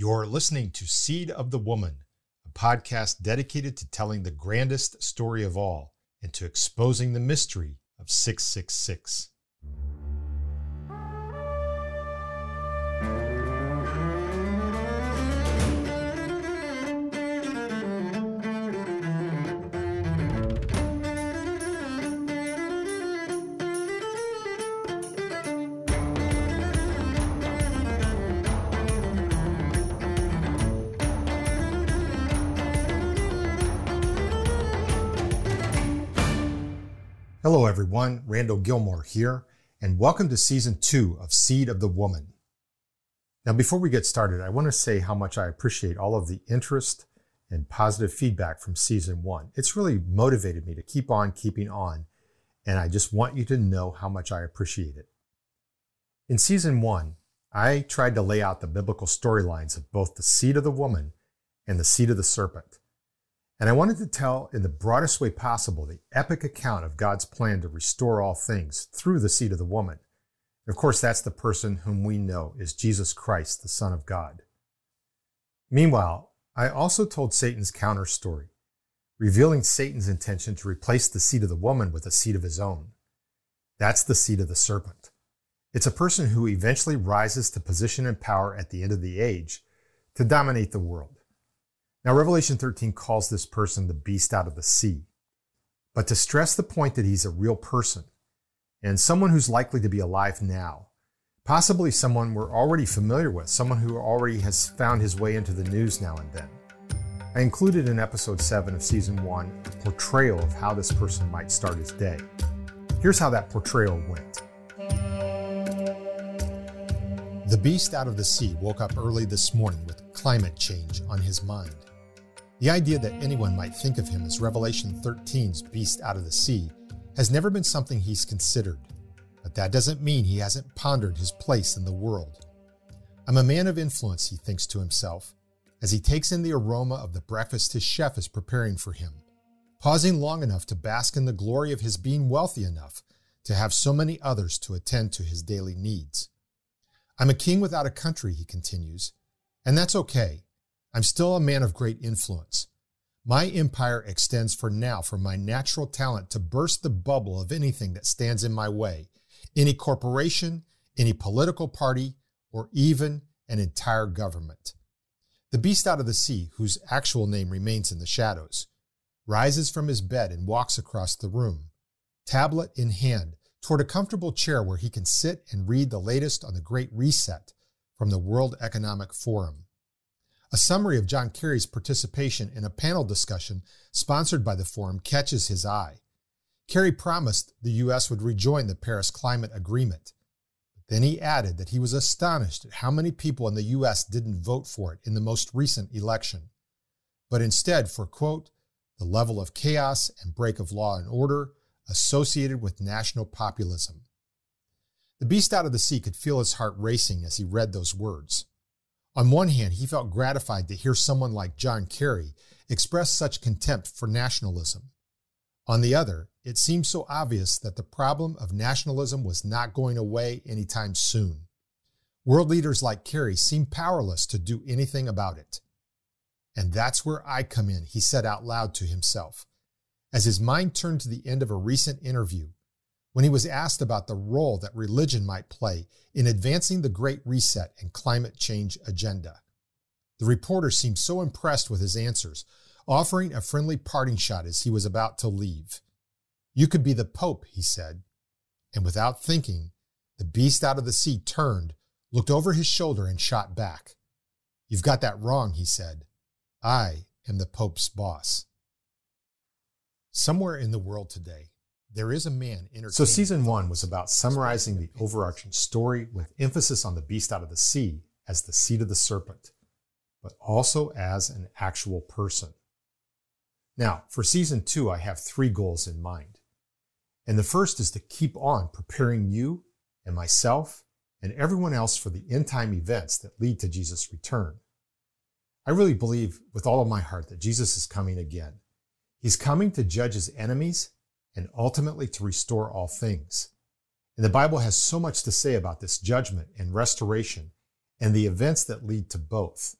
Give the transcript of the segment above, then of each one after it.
You're listening to Seed of the Woman, a podcast dedicated to telling the grandest story of all and to exposing the mystery of 666. Hello, everyone. Randall Gilmore here, and welcome to season two of Seed of the Woman. Now, before we get started, I want to say how much I appreciate all of the interest and positive feedback from season one. It's really motivated me to keep on keeping on, and I just want you to know how much I appreciate it. In season one, I tried to lay out the biblical storylines of both the seed of the woman and the seed of the serpent. And I wanted to tell in the broadest way possible the epic account of God's plan to restore all things through the seed of the woman. Of course, that's the person whom we know is Jesus Christ, the Son of God. Meanwhile, I also told Satan's counter story, revealing Satan's intention to replace the seed of the woman with a seed of his own. That's the seed of the serpent. It's a person who eventually rises to position and power at the end of the age to dominate the world. Now, Revelation 13 calls this person the beast out of the sea. But to stress the point that he's a real person and someone who's likely to be alive now, possibly someone we're already familiar with, someone who already has found his way into the news now and then. I included in episode 7 of season 1 a portrayal of how this person might start his day. Here's how that portrayal went. The beast out of the sea woke up early this morning with climate change on his mind. The idea that anyone might think of him as Revelation 13's beast out of the sea has never been something he's considered, but that doesn't mean he hasn't pondered his place in the world. I'm a man of influence, he thinks to himself, as he takes in the aroma of the breakfast his chef is preparing for him, pausing long enough to bask in the glory of his being wealthy enough to have so many others to attend to his daily needs. I'm a king without a country, he continues, and that's okay. I'm still a man of great influence. My empire extends for now from my natural talent to burst the bubble of anything that stands in my way, any corporation, any political party, or even an entire government. The beast out of the sea, whose actual name remains in the shadows, rises from his bed and walks across the room, tablet in hand, toward a comfortable chair where he can sit and read the latest on the Great Reset from the World Economic Forum. A summary of John Kerry's participation in a panel discussion sponsored by the forum catches his eye. Kerry promised the U.S. would rejoin the Paris Climate Agreement. Then he added that he was astonished at how many people in the U.S. didn't vote for it in the most recent election, but instead for, quote, the level of chaos and break of law and order associated with national populism. The beast out of the sea could feel his heart racing as he read those words. On one hand, he felt gratified to hear someone like John Kerry express such contempt for nationalism. On the other, it seemed so obvious that the problem of nationalism was not going away anytime soon. World leaders like Kerry seemed powerless to do anything about it. And that's where I come in, he said out loud to himself, as his mind turned to the end of a recent interview when he was asked about the role that religion might play in advancing the Great Reset and climate change agenda. The reporter seemed so impressed with his answers, offering a friendly parting shot as he was about to leave. You could be the Pope, he said. And without thinking, the beast out of the sea turned, looked over his shoulder, and shot back. You've got that wrong, he said. I am the Pope's boss. Somewhere in the world today, there is a man So season one was about summarizing the overarching story with emphasis on the beast out of the sea as the seed of the serpent, but also as an actual person. Now, for season two, I have three goals in mind. And the first is to keep on preparing you and myself and everyone else for the end time events that lead to Jesus' return. I really believe with all of my heart that Jesus is coming again. He's coming to judge his enemies and ultimately to restore all things. And the Bible has so much to say about this judgment and restoration and the events that lead to both.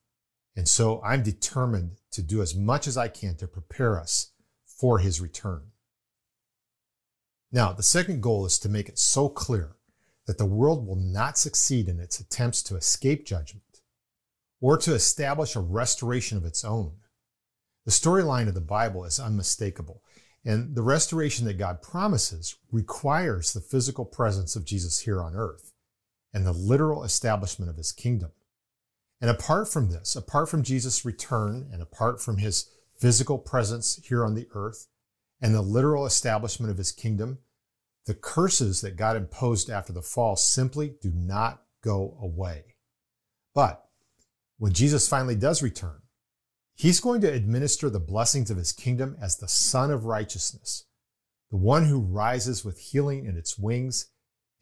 And so I'm determined to do as much as I can to prepare us for his return. Now, the second goal is to make it so clear that the world will not succeed in its attempts to escape judgment or to establish a restoration of its own. The storyline of the Bible is unmistakable, and the restoration that God promises requires the physical presence of Jesus here on earth and the literal establishment of his kingdom. And apart from this, apart from Jesus' return and apart from his physical presence here on the earth and the literal establishment of his kingdom, the curses that God imposed after the fall simply do not go away. But when Jesus finally does return, he's going to administer the blessings of his kingdom as the Sun of Righteousness, the one who rises with healing in its wings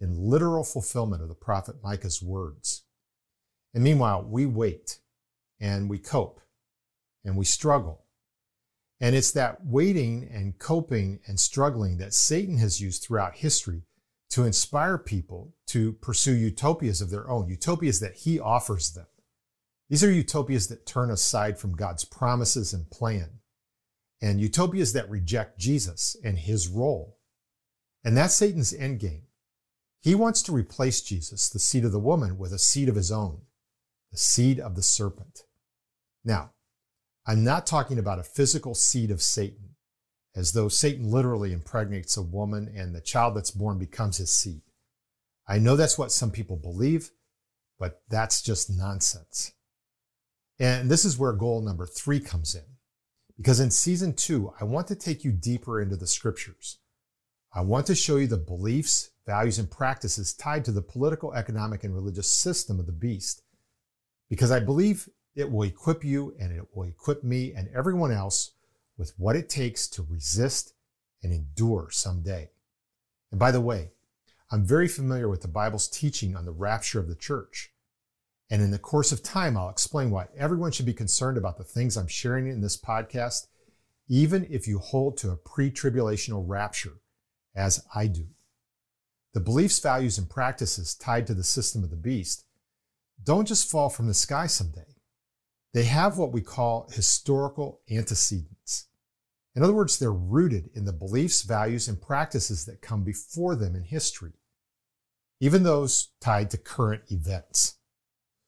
in literal fulfillment of the prophet Micah's words. And meanwhile, we wait and we cope and we struggle. And it's that waiting and coping and struggling that Satan has used throughout history to inspire people to pursue utopias of their own, utopias that he offers them. These are utopias that turn aside from God's promises and plan, and utopias that reject Jesus and his role. And that's Satan's endgame. He wants to replace Jesus, the seed of the woman, with a seed of his own, the seed of the serpent. Now, I'm not talking about a physical seed of Satan, as though Satan literally impregnates a woman and the child that's born becomes his seed. I know that's what some people believe, but that's just nonsense. And this is where goal number three comes in. Because in season two, I want to take you deeper into the scriptures. I want to show you the beliefs, values, and practices tied to the political, economic, and religious system of the beast. Because I believe it will equip you and it will equip me and everyone else with what it takes to resist and endure someday. And by the way, I'm very familiar with the Bible's teaching on the rapture of the church. And in the course of time, I'll explain why everyone should be concerned about the things I'm sharing in this podcast, even if you hold to a pre tribulational rapture, as I do. The beliefs, values, and practices tied to the system of the beast don't just fall from the sky someday. They have what we call historical antecedents. In other words, they're rooted in the beliefs, values, and practices that come before them in history, even those tied to current events.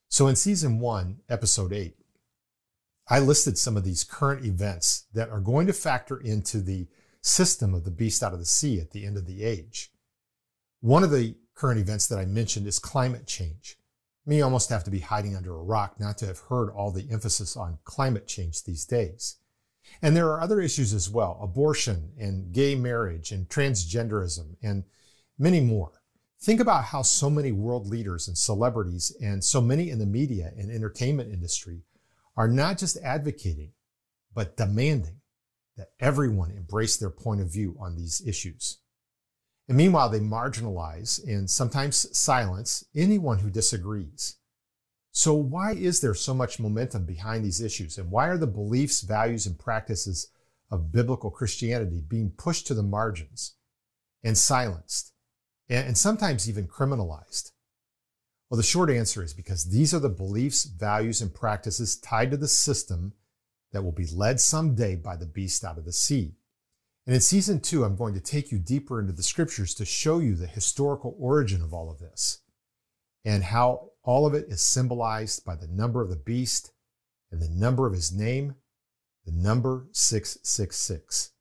So in season one, episode eight, I listed some of these current events that are going to factor into the system of the beast out of the sea at the end of the age. One of the current events that I mentioned is climate change. Me almost have to be hiding under a rock not to have heard all the emphasis on climate change these days. And there are other issues as well abortion and gay marriage and transgenderism and many more. Think about how so many world leaders and celebrities and so many in the media and entertainment industry are not just advocating, but demanding that everyone embrace their point of view on these issues. And meanwhile, they marginalize and sometimes silence anyone who disagrees. So, why is there so much momentum behind these issues? And why are the beliefs, values, and practices of biblical Christianity being pushed to the margins and silenced? And sometimes even criminalized? Well, the short answer is because these are the beliefs, values, and practices tied to the system that will be led someday by the beast out of the sea. And in season two, I'm going to take you deeper into the scriptures to show you the historical origin of all of this and how all of it is symbolized by the number of the beast and the number of his name, the number 666.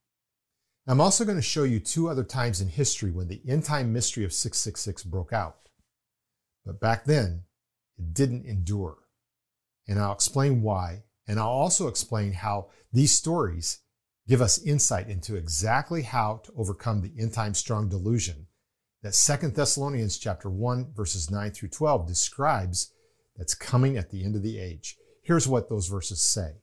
I'm also going to show you two other times in history when the end time mystery of 666 broke out. But back then, it didn't endure. And I'll explain why. And I'll also explain how these stories give us insight into exactly how to overcome the end time strong delusion that 2 Thessalonians chapter 1 verses 9 through 12 describes that's coming at the end of the age. Here's what those verses say.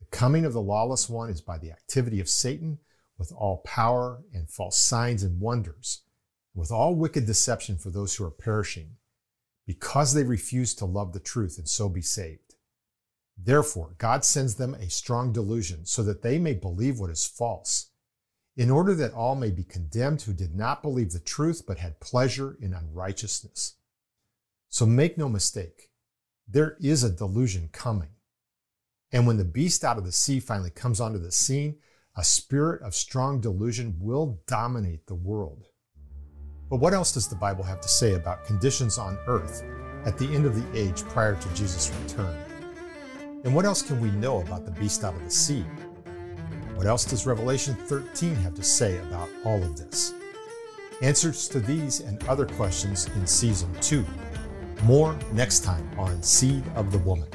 The coming of the lawless one is by the activity of Satan with all power and false signs and wonders, with all wicked deception for those who are perishing, because they refuse to love the truth and so be saved. Therefore, God sends them a strong delusion so that they may believe what is false, in order that all may be condemned who did not believe the truth but had pleasure in unrighteousness. So make no mistake, there is a delusion coming, And when the beast out of the sea finally comes onto the scene, a spirit of strong delusion will dominate the world. But what else does the Bible have to say about conditions on earth at the end of the age prior to Jesus' return? And what else can we know about the beast out of the sea? What else does Revelation 13 have to say about all of this? Answers to these and other questions in Season 2. More next time on Seed of the Woman.